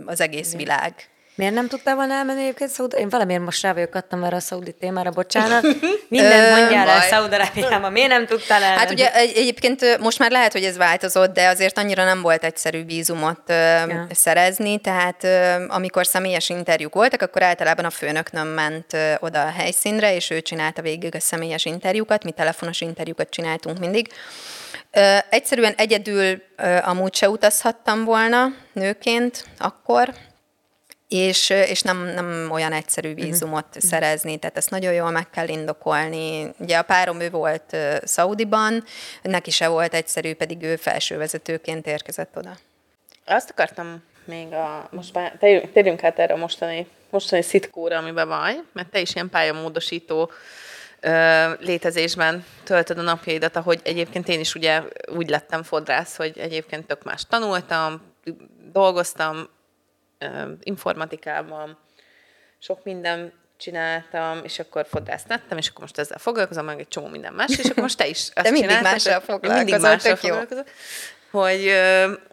az egész világ.
Miért nem tudtál volna elmenni egyébként Szaud? Én valamiért most rá vagyok adtam erre a szaudi témára, bocsánat. Minden mondjál el Szaudarábiában, miért nem tudtál elmenni?
Hát ugye egy, egyébként most már lehet, hogy ez változott, de azért annyira nem volt egyszerű vízumot ja. szerezni, tehát amikor személyes interjúk voltak, akkor általában a főnöknöm ment oda a helyszínre, és ő csinálta végig a személyes interjúkat, mi telefonos interjúkat csináltunk mindig. Egyszerűen egyedül amúgy se utazhattam volna nőként akkor, és, és nem, nem olyan egyszerű mhm. vízumot uh-huh. szerezni, tehát ezt nagyon jól meg kell indokolni. Ugye a párom ő volt uh, Szaudiban, neki se volt egyszerű, pedig ő felsővezetőként érkezett oda.
Azt akartam még a, most már térjünk át erre a mostani, mostani szitkóra, amiben vagy, mert te is ilyen pályamódosító ö, létezésben töltöd a napjaidat, ahogy egyébként én is ugye úgy lettem fodrász, hogy egyébként tök más tanultam, dolgoztam, informatikában, sok minden csináltam, és akkor fodrász lettem, és akkor most ezzel foglalkozom, meg egy csomó minden más, és akkor most te is ezt
De mindig mással foglalkozol, mindig mással foglalkozol
hogy,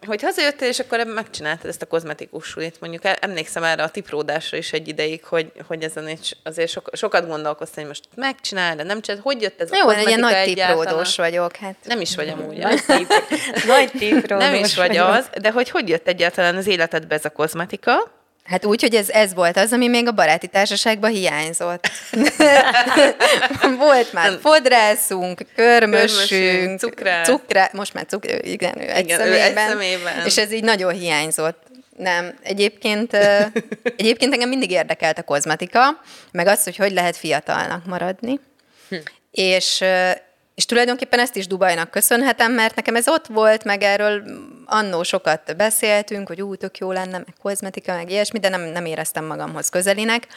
hogy hazajöttél, és akkor megcsináltad ezt a kozmetikus sulit. Mondjuk emlékszem erre a tipródásra is egy ideig, hogy, hogy ezen is azért so, sokat gondolkoztam, hogy most megcsinál, de nem csinál. Hogy jött ez
Jó, a kozmetika egy nagy tipródós vagyok. Hát.
Nem is vagy amúgy.
nagy tipródós
Nem is vagy az, de hogy hogy jött egyáltalán az életedbe ez a kozmetika?
Hát úgy, hogy ez, ez volt az, ami még a baráti társaságban hiányzott. volt már fodrászunk, körmösünk, cukrá. cukrá, most már cukrá, igen, ő egy, igen, szemében, ő egy szemében. És ez így nagyon hiányzott. Nem, egyébként, egyébként engem mindig érdekelt a kozmetika, meg az, hogy hogy lehet fiatalnak maradni. Hm. És, és tulajdonképpen ezt is Dubajnak köszönhetem, mert nekem ez ott volt, meg erről annó sokat beszéltünk, hogy ú, tök jó lenne, meg kozmetika, meg ilyesmi, de nem, nem éreztem magamhoz közelinek.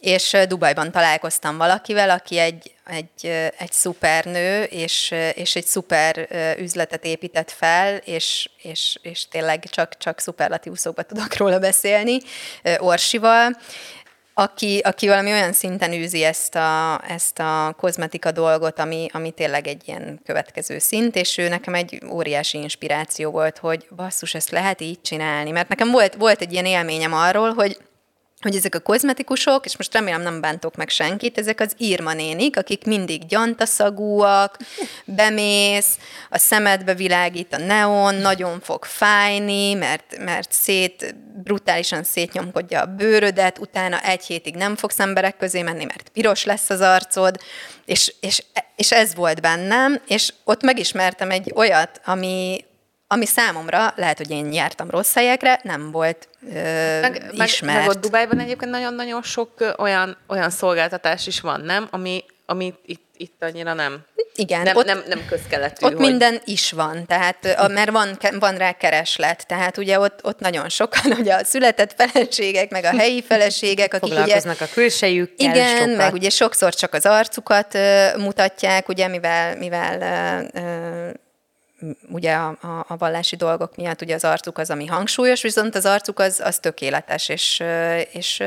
És Dubajban találkoztam valakivel, aki egy, egy, egy szuper nő, és, és egy szuper üzletet épített fel, és, és, és tényleg csak, csak szuperlatívuszokban tudok róla beszélni, Orsival, aki, aki valami olyan szinten űzi ezt a, ezt a kozmetika dolgot, ami, ami tényleg egy ilyen következő szint, és ő nekem egy óriási inspiráció volt, hogy basszus, ezt lehet így csinálni, mert nekem volt, volt egy ilyen élményem arról, hogy hogy ezek a kozmetikusok, és most remélem nem bántok meg senkit, ezek az írma nénik, akik mindig gyantaszagúak, bemész, a szemedbe világít a neon, nagyon fog fájni, mert, mert szét, brutálisan szétnyomkodja a bőrödet, utána egy hétig nem fogsz emberek közé menni, mert piros lesz az arcod, és, és, és ez volt bennem, és ott megismertem egy olyat, ami, ami számomra, lehet, hogy én jártam rossz helyekre, nem volt ö, meg, ismert.
Meg, meg ott Dubájban egyébként nagyon-nagyon sok olyan, olyan szolgáltatás is van, nem? Ami, ami itt, itt annyira nem.
Igen.
Nem, ott, nem, nem közkeletű.
Ott hogy... minden is van, tehát, mert van, van rá kereslet, tehát ugye ott, ott nagyon sokan, ugye a született feleségek, meg a helyi feleségek,
akik Foglalkoznak ugye, a külsejükkel
Igen, sokat. meg ugye sokszor csak az arcukat uh, mutatják, ugye, mivel, mivel uh, uh, ugye a, a, a vallási dolgok miatt ugye az arcuk az, ami hangsúlyos, viszont az arcuk az, az tökéletes, és, és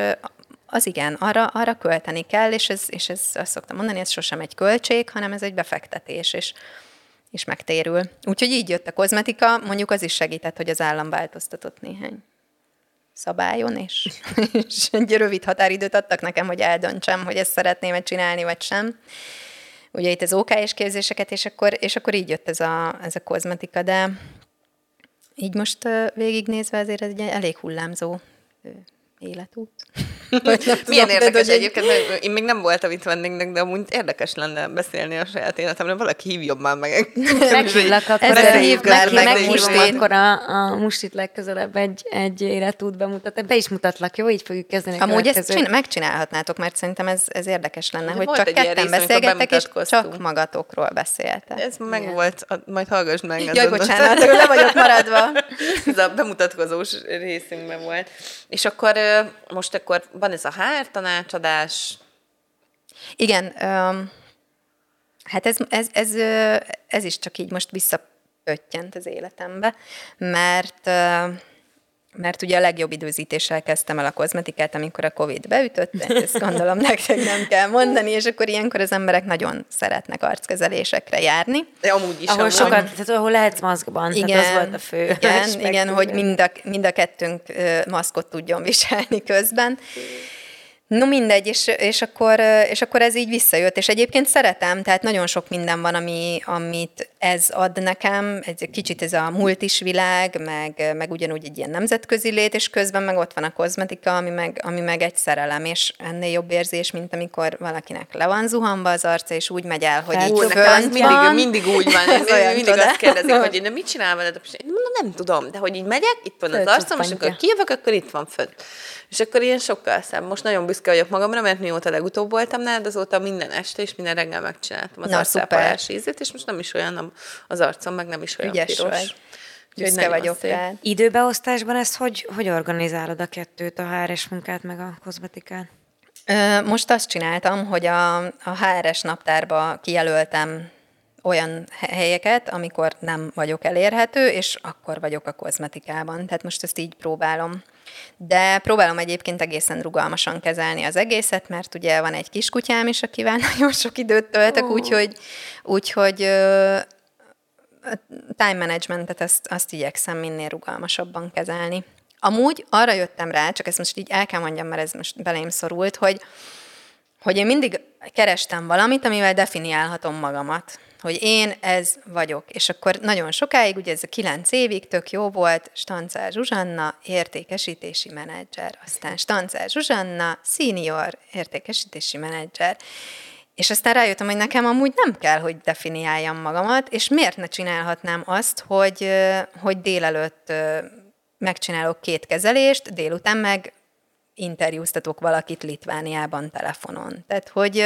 az igen, arra, arra költeni kell, és ez, és ez azt szoktam mondani, ez sosem egy költség, hanem ez egy befektetés, és, és megtérül. Úgyhogy így jött a kozmetika, mondjuk az is segített, hogy az állam változtatott néhány szabályon, és, és egy rövid határidőt adtak nekem, hogy eldöntsem, hogy ezt szeretném csinálni, vagy sem. Ugye itt az OK-s képzéseket, és akkor, és akkor így jött ez a, ez a kozmetika, de így most végignézve azért ez egy elég hullámzó életút.
Milyen érdekes hogy egyébként, mert én még nem voltam itt vendégnek, de amúgy érdekes lenne beszélni a saját életemről, valaki hívjon már meg.
Meghívlak akkor, meg, meghívom akkor a, a mustit legközelebb egy, egy életút bemutat. Be is mutatlak, jó? Így fogjuk kezdeni.
Amúgy ezt csin- megcsinálhatnátok, mert szerintem ez, ez érdekes lenne, de hogy csak ketten beszélgettek, és csak magatokról beszéltek.
Ez meg Igen. volt, majd hallgass meg.
Jaj, bocsánat, le vagyok maradva.
ez a bemutatkozós részünkben volt. És akkor most akkor van ez a HR tanácsadás.
Igen, um, hát ez, ez, ez, ez is csak így most visszapöttyent az életembe, mert mert ugye a legjobb időzítéssel kezdtem el a kozmetikát, amikor a Covid beütött, ezt gondolom nektek nem kell mondani, és akkor ilyenkor az emberek nagyon szeretnek arckezelésekre járni.
De amúgy is.
Ahol amúgy. sokat, tehát ahol lehetsz maszkban, igen, tehát az volt a fő.
Igen, igen hogy mind a, mind a kettőnk maszkot tudjon viselni közben. No mindegy, és, és, akkor, és akkor ez így visszajött, és egyébként szeretem, tehát nagyon sok minden van, ami, amit ez ad nekem, egy kicsit ez a multis világ, meg, meg ugyanúgy egy ilyen nemzetközi lét, és közben meg ott van a kozmetika, ami meg, ami meg egy szerelem, és ennél jobb érzés, mint amikor valakinek le van zuhanva az arca, és úgy megy el, hogy hát, így fönt
mindig, van. mindig úgy van, ez olyan, mindig azt kérdezik, hogy én mit csinál veled, nem tudom, de hogy így megyek, itt van az arcom, és akkor kijövök, akkor itt van fönt. És akkor ilyen sokkal szem. Most nagyon büszke vagyok magamra, mert mióta legutóbb voltam nálad, azóta minden este és minden reggel megcsináltam az arcápolás ízét, és most nem is olyan az arcom, meg nem is olyan
Ügyes piros. Vagy. Büszke vagyok rá.
Időbeosztásban ezt hogy, hogy organizálod a kettőt, a HRS munkát, meg a kozmetikát?
Most azt csináltam, hogy a, a HRS naptárba kijelöltem olyan helyeket, amikor nem vagyok elérhető, és akkor vagyok a kozmetikában. Tehát most ezt így próbálom. De próbálom egyébként egészen rugalmasan kezelni az egészet, mert ugye van egy kiskutyám is, akivel nagyon sok időt töltök, oh. úgyhogy, úgyhogy time managementet azt, azt igyekszem minél rugalmasabban kezelni. Amúgy arra jöttem rá, csak ezt most így el kell mondjam, mert ez most belém szorult, hogy, hogy én mindig kerestem valamit, amivel definiálhatom magamat hogy én ez vagyok. És akkor nagyon sokáig, ugye ez a kilenc évig tök jó volt, Stancár Zsuzsanna, értékesítési menedzser, aztán Stancár Zsuzsanna, senior értékesítési menedzser. És aztán rájöttem, hogy nekem amúgy nem kell, hogy definiáljam magamat, és miért ne csinálhatnám azt, hogy, hogy délelőtt megcsinálok két kezelést, délután meg interjúztatok valakit Litvániában telefonon. Tehát, hogy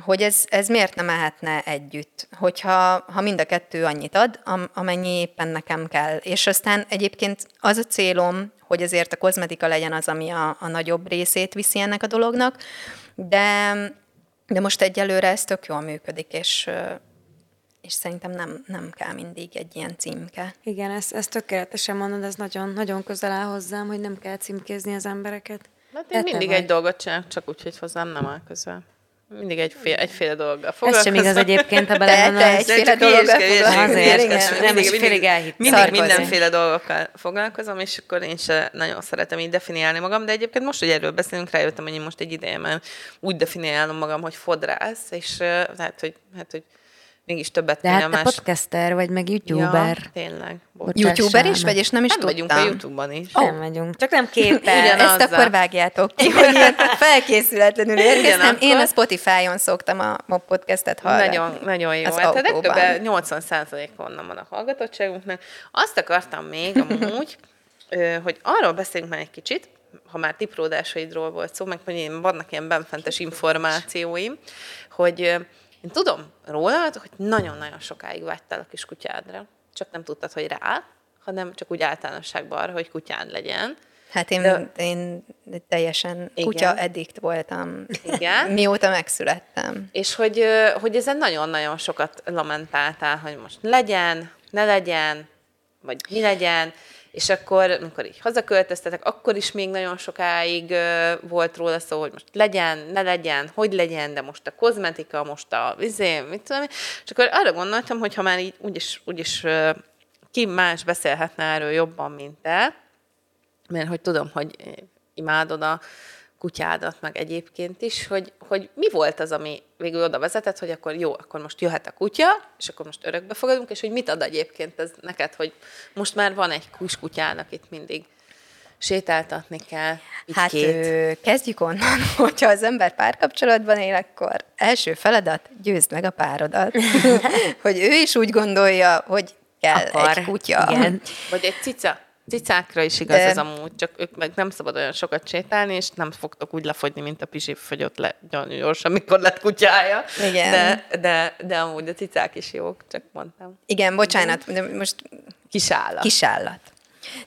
hogy ez, ez miért nem mehetne együtt, hogyha ha mind a kettő annyit ad, amennyi éppen nekem kell. És aztán egyébként az a célom, hogy azért a kozmetika legyen az, ami a, a nagyobb részét viszi ennek a dolognak, de, de most egyelőre ez tök jól működik, és, és szerintem nem, nem kell mindig egy ilyen címke.
Igen, ezt, ezt tökéletesen mondod, ez nagyon, nagyon közel áll hozzám, hogy nem kell címkézni az embereket.
Hát én mindig vagy. egy dolgot csinálok, csak úgy, hogy hozzám nem áll közel. Mindig egyféle, egyféle dologgal foglalkozom.
Ez sem igaz egyébként, ha belegondolsz.
egyféle dologgal foglalkozom.
Nem, is félig elhittem.
Mindig mindenféle dolgokkal foglalkozom, és akkor én se nagyon szeretem így definiálni magam, de egyébként most, hogy erről beszélünk, rájöttem, hogy én most egy ideje már úgy definiálom magam, hogy fodrász, és hát, hogy, hát, hogy mégis többet
De hát más... podcaster vagy, meg youtuber.
Ja, tényleg.
Bocsássál YouTuber is vagy, és nem is nem
tudtam. vagyunk a Youtube-ban is.
Oh. Nem vagyunk, csak nem képen.
Ezt akkor vágjátok ki, hogy ilyen felkészületlenül érkeztem. Én a Spotify-on szoktam a, a podcastet hallgatni.
Nagyon, nagyon jó. Hát a legtöbb 80 onnan van a hallgatottságunknak. Azt akartam még amúgy, hogy arról beszéljünk már egy kicsit, ha már tipródásaidról volt szó, meg hogy vannak ilyen benfentes információim, hogy én tudom rólad, hogy nagyon-nagyon sokáig vágytál a kis kutyádra. Csak nem tudtad, hogy rá, hanem csak úgy általánosságban arra, hogy kutyán legyen.
Hát én, De, én teljesen igen. kutya edikt voltam, igen. mióta megszülettem.
És hogy, hogy ezen nagyon-nagyon sokat lamentáltál, hogy most legyen, ne legyen, vagy mi legyen, és akkor, amikor így hazaköltöztetek, akkor is még nagyon sokáig volt róla szó, hogy most legyen, ne legyen, hogy legyen, de most a kozmetika, most a vizé, mit tudom én. És akkor arra gondoltam, hogy ha már így úgyis, úgyis ki más beszélhetne erről jobban, mint te, mert hogy tudom, hogy imádod a kutyádat, meg egyébként is, hogy, hogy mi volt az, ami végül oda vezetett, hogy akkor jó, akkor most jöhet a kutya, és akkor most örökbe fogadunk, és hogy mit ad egyébként ez neked, hogy most már van egy kis kutyának itt mindig sétáltatni kell.
Hát ö, kezdjük onnan, hogyha az ember párkapcsolatban él, akkor első feladat, győzd meg a párodat. hogy ő is úgy gondolja, hogy kell Akar. egy kutya. Igen.
Vagy egy cica. Cicákra is igaz De... ez amúgy, csak ők meg nem szabad olyan sokat sétálni, és nem fogtok úgy lefogyni, mint a Pisi fogyott le gyorsan, amikor lett kutyája. Igen. De, de, de amúgy a cicák is jók, csak mondtam.
Igen, bocsánat, de most...
Kisállat.
Kisállat.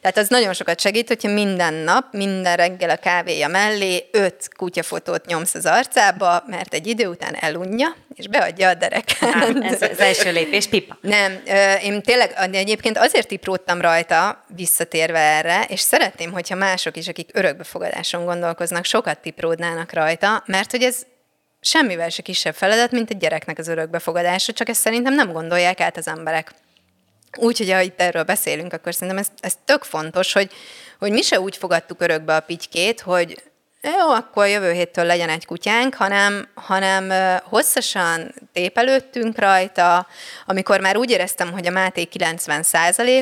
Tehát az nagyon sokat segít, hogyha minden nap, minden reggel a kávéja mellé öt kutyafotót nyomsz az arcába, mert egy idő után elunja, és beadja a dereket.
ez az első lépés, pipa.
Nem, én tényleg egyébként azért tipróttam rajta, visszatérve erre, és szeretném, hogyha mások is, akik örökbefogadáson gondolkoznak, sokat tipródnának rajta, mert hogy ez semmivel se kisebb feladat, mint egy gyereknek az örökbefogadása, csak ezt szerintem nem gondolják át az emberek. Úgyhogy, ha itt erről beszélünk, akkor szerintem ez, ez tök fontos, hogy, hogy mi se úgy fogadtuk örökbe a pitykét, hogy jó, akkor jövő héttől legyen egy kutyánk, hanem, hanem hosszasan tépelődtünk rajta. Amikor már úgy éreztem, hogy a Máté 90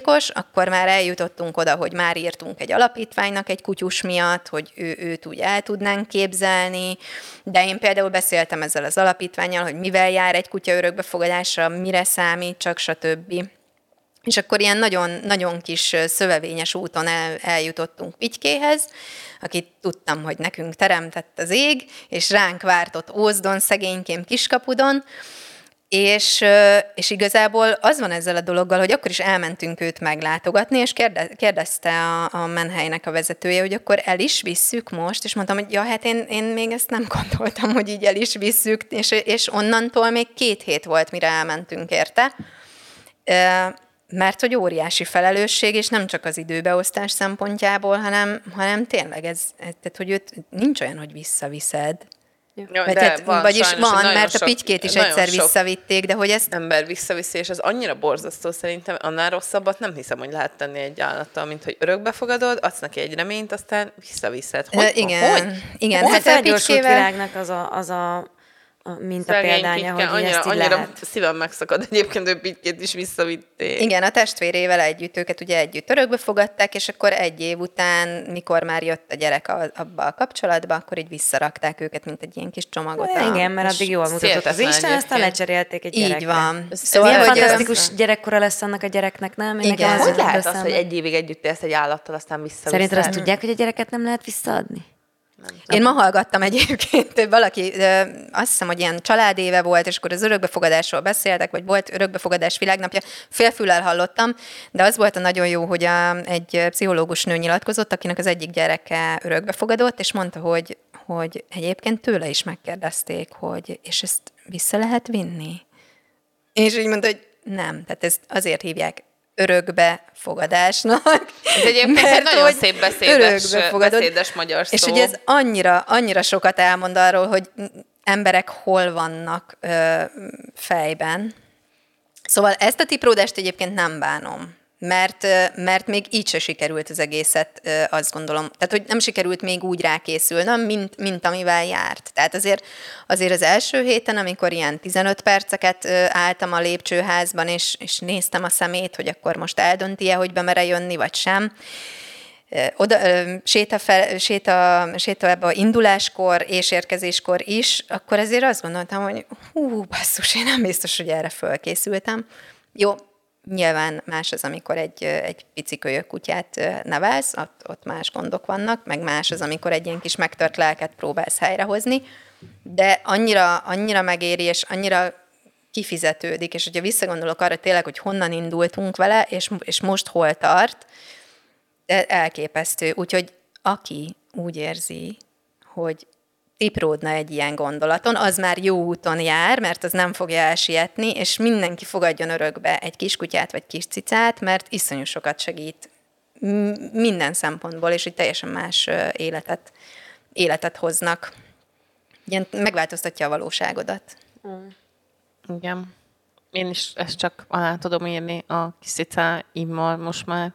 os akkor már eljutottunk oda, hogy már írtunk egy alapítványnak egy kutyus miatt, hogy ő, őt úgy el tudnánk képzelni. De én például beszéltem ezzel az alapítványjal, hogy mivel jár egy kutya örökbefogadásra, mire számít, csak stb. És akkor ilyen nagyon, nagyon kis szövevényes úton el, eljutottunk Pitykéhez, akit tudtam, hogy nekünk teremtett az ég, és ránk vártott Ózdon, szegénykém Kiskapudon, és, és igazából az van ezzel a dologgal, hogy akkor is elmentünk őt meglátogatni, és kérdezte a, a menhelynek a vezetője, hogy akkor el is visszük most, és mondtam, hogy ja, hát én, én még ezt nem gondoltam, hogy így el is visszük, és, és onnantól még két hét volt, mire elmentünk érte mert hogy óriási felelősség, és nem csak az időbeosztás szempontjából, hanem, hanem tényleg ez, ez tehát hogy őt nincs olyan, hogy visszaviszed. Ja, Vagy, hát, van, vagyis van, mert sok, a pitykét is egyszer visszavitték, de hogy ezt...
Ember visszaviszi, és az annyira borzasztó szerintem, annál rosszabbat nem hiszem, hogy lehet tenni egy állattal, mint hogy örökbefogadod, adsz neki egy reményt, aztán visszaviszed. Hogy,
uh, igen,
hogy?
igen.
Hát, hát a picskével... világnak az a, az a a példánya, hogy
annyira,
ezt
annyira
lehet.
szívem megszakad, egyébként ő Pitkét is visszavitték.
Igen, a testvérével együtt, őket ugye együtt örökbe fogadták, és akkor egy év után, mikor már jött a gyerek abba a kapcsolatba, akkor így visszarakták őket, mint egy ilyen kis csomagot.
A, igen, mert addig jól mutatott az Isten, aztán lecserélték egy gyerekre.
Így van.
Szóval, Milyen fantasztikus gyerekkora lesz annak a gyereknek, nem?
Én igen. Hogy lehet az, hogy egy évig együtt élsz egy állattal, aztán vissza
Szerinted azt tudják, hogy a gyereket nem lehet visszaadni?
Nem. Én ma hallgattam egyébként, valaki, azt hiszem, hogy ilyen családéve volt, és akkor az örökbefogadásról beszéltek, vagy volt örökbefogadás világnapja, félfüllel hallottam, de az volt a nagyon jó, hogy a, egy pszichológus nő nyilatkozott, akinek az egyik gyereke örökbefogadott, és mondta, hogy, hogy egyébként tőle is megkérdezték, hogy és ezt vissza lehet vinni? És így mondta, hogy nem, tehát ezt azért hívják örökbe fogadásnak.
Ez egyébként mert, egy nagyon szép beszédes, beszédes magyar szó.
És hogy ez annyira, annyira sokat elmond arról, hogy emberek hol vannak ö, fejben. Szóval ezt a tipródást egyébként nem bánom mert, mert még így se sikerült az egészet, azt gondolom. Tehát, hogy nem sikerült még úgy rákészülnöm, mint, mint amivel járt. Tehát azért, azért az első héten, amikor ilyen 15 perceket álltam a lépcsőházban, és, és néztem a szemét, hogy akkor most eldönti-e, hogy bemere jönni, vagy sem, oda, séta, fel, séta, séta induláskor és érkezéskor is, akkor ezért azt gondoltam, hogy hú, basszus, én nem biztos, hogy erre fölkészültem. Jó, Nyilván más az, amikor egy, egy pici kölyök kutyát nevelsz, ott, ott más gondok vannak, meg más az, amikor egy ilyen kis megtört lelket próbálsz helyrehozni, de annyira, annyira megéri, és annyira kifizetődik, és hogyha visszagondolok arra tényleg, hogy honnan indultunk vele, és, és most hol tart, elképesztő. Úgyhogy aki úgy érzi, hogy tipródna egy ilyen gondolaton, az már jó úton jár, mert az nem fogja elsietni, és mindenki fogadjon örökbe egy kiskutyát vagy kis cicát, mert iszonyú sokat segít minden szempontból, és egy teljesen más életet, életet hoznak. Ilyen megváltoztatja a valóságodat.
Mm. Igen. Én is ezt csak alá tudom írni a kis cicáimmal most már.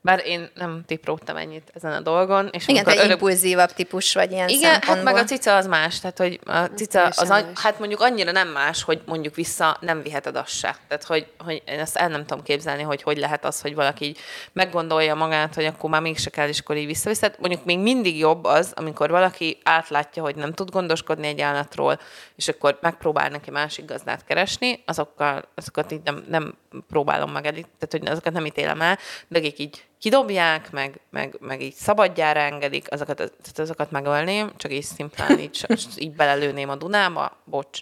Bár én nem tipróttam ennyit ezen a dolgon.
És Igen, te örök... impulzívabb típus vagy ilyen
Igen, hát meg a cica az más. Tehát, hogy a cica az, az hát mondjuk annyira nem más, hogy mondjuk vissza nem viheted azt se. Tehát, hogy, hogy én ezt el nem tudom képzelni, hogy hogy lehet az, hogy valaki így meggondolja magát, hogy akkor már mégse kell, és akkor így visszaviszed. Mondjuk még mindig jobb az, amikor valaki átlátja, hogy nem tud gondoskodni egy állatról, és akkor megpróbál neki másik gazdát keresni, azokkal, azokat így nem, nem próbálom meg, tehát hogy azokat nem ítélem el, de akik így kidobják, meg, meg, meg így szabadjára engedik, azokat, tehát azokat megölném, csak így szimplán így, így belelőném a Dunába, bocs.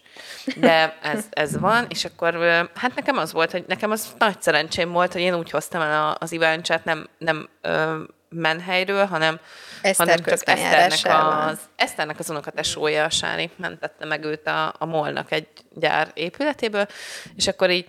De ez, ez van, és akkor hát nekem az volt, hogy nekem az nagy szerencsém volt, hogy én úgy hoztam el az Iváncsát, nem, nem menhelyről, hanem,
Eszter hanem csak
Eszternek az, Eszternek az unokatesója, a Sári mentette meg őt a, a Molnak egy gyár épületéből, és akkor így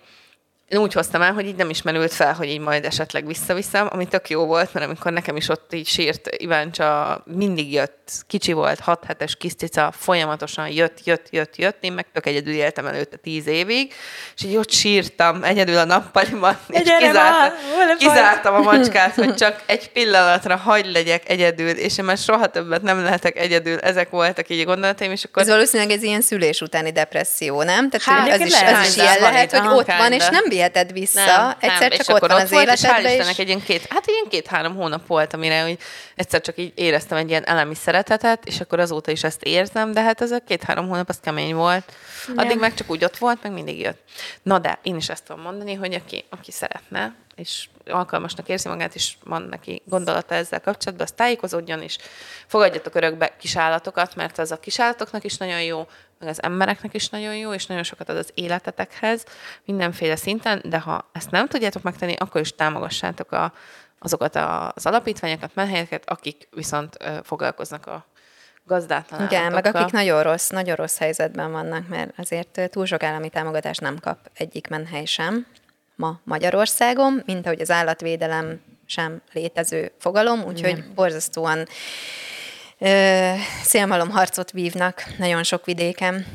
én úgy hoztam el, hogy így nem ismerült fel, hogy így majd esetleg visszaviszem, ami tök jó volt, mert amikor nekem is ott így sírt Iváncsa, mindig jött, kicsi volt, hat hetes kis cica, folyamatosan jött, jött, jött, jött, én meg tök egyedül éltem előtte tíz évig, és így ott sírtam egyedül a nappaliban, és kizártam, kizártam a macskát, hogy csak egy pillanatra hagy legyek egyedül, és én már soha többet nem lehetek egyedül, ezek voltak így a gondolataim, és akkor...
Ez valószínűleg ez ilyen szülés utáni depresszió, nem? Tehát hát, az, is, az is ilyen lehet, hogy ott van, és nem viheted vissza, nem, egyszer nem. csak ott van ott az volt, életedben, és,
és... egy ilyen két, hát ilyen két-három hónap volt, amire hogy egyszer csak így éreztem egy ilyen elemi szeretetet, és akkor azóta is ezt érzem, de hát ez a két-három hónap az kemény volt. Addig nem. meg csak úgy ott volt, meg mindig jött. Na de, én is ezt tudom mondani, hogy aki, aki szeretne, és alkalmasnak érzi magát, és van neki gondolata ezzel kapcsolatban, az tájékozódjon, és fogadjatok örökbe kisállatokat, mert az a kisállatoknak is nagyon jó, meg az embereknek is nagyon jó, és nagyon sokat ad az életetekhez, mindenféle szinten, de ha ezt nem tudjátok megtenni, akkor is támogassátok a, azokat az alapítványokat, menhelyeket, akik viszont foglalkoznak a gazdátlan
Igen, meg akik nagyon rossz, nagyon rossz helyzetben vannak, mert azért túl sok állami támogatást nem kap egyik menhely sem ma Magyarországon, mint ahogy az állatvédelem sem létező fogalom, úgyhogy borzasztóan szélmalomharcot vívnak nagyon sok vidéken.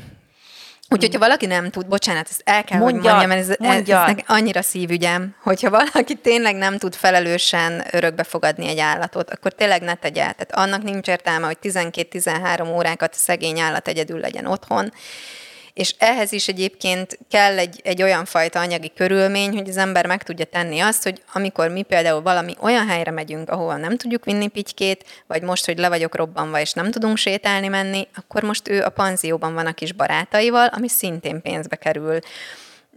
Úgyhogy, ha valaki nem tud, bocsánat, ezt el kell, mondjad, hogy mondjam, mert ez, ez, ez annyira szívügyem, hogyha valaki tényleg nem tud felelősen örökbe fogadni egy állatot, akkor tényleg ne tegye. Tehát annak nincs értelme, hogy 12-13 órákat a szegény állat egyedül legyen otthon, és ehhez is egyébként kell egy, egy olyan fajta anyagi körülmény, hogy az ember meg tudja tenni azt, hogy amikor mi például valami olyan helyre megyünk, ahova nem tudjuk vinni pitykét, vagy most, hogy le vagyok robbanva, és nem tudunk sétálni menni, akkor most ő a panzióban van a kis barátaival, ami szintén pénzbe kerül.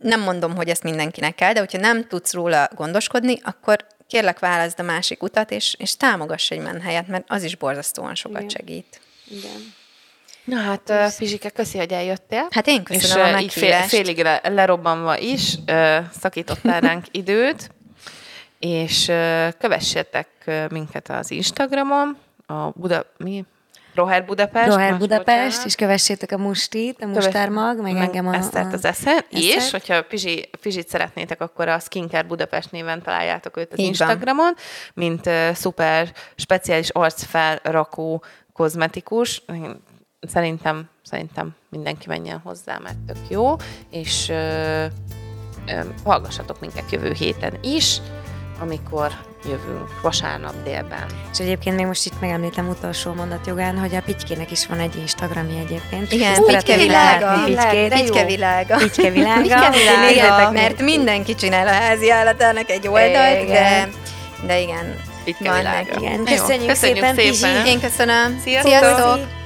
Nem mondom, hogy ezt mindenkinek kell, de hogyha nem tudsz róla gondoskodni, akkor kérlek válaszd a másik utat, és, és támogass egy menhelyet, mert az is borzasztóan sokat Igen. segít. Igen.
Na hát, uh, Pizsike, köszi, hogy eljöttél.
Hát én köszönöm és, a így fél,
félig le, lerobbanva is uh, szakítottál ránk időt, és uh, kövessetek minket az Instagramon, a Buda, mi? Roher Budapest.
Roher Budapest, és kövessétek a Mustit, a Mustármag, meg, meg engem a...
Esztert az eszen, és hogyha Pizsi, Pizsit szeretnétek, akkor a Skincare Budapest néven találjátok őt az Így Instagramon, van. mint uh, szuper, speciális arcfelrakó kozmetikus szerintem, szerintem mindenki menjen hozzá, mert tök jó, és ö, ö, hallgassatok minket jövő héten is, amikor jövünk vasárnap délben.
És egyébként még most itt megemlítem utolsó mondat jogán, hogy a Pitykének is van egy Instagramja egyébként.
Igen, Ú, Pityke világa. Pityke világa.
Pityke világa.
világa. Mert mindenki csinál a házi állatának egy oldalt, de, de igen.
Pityke világa.
Igen. Köszönjük, Köszönjük szépen, szépen.
Én köszönöm.
Sziasztok. Sziasztok.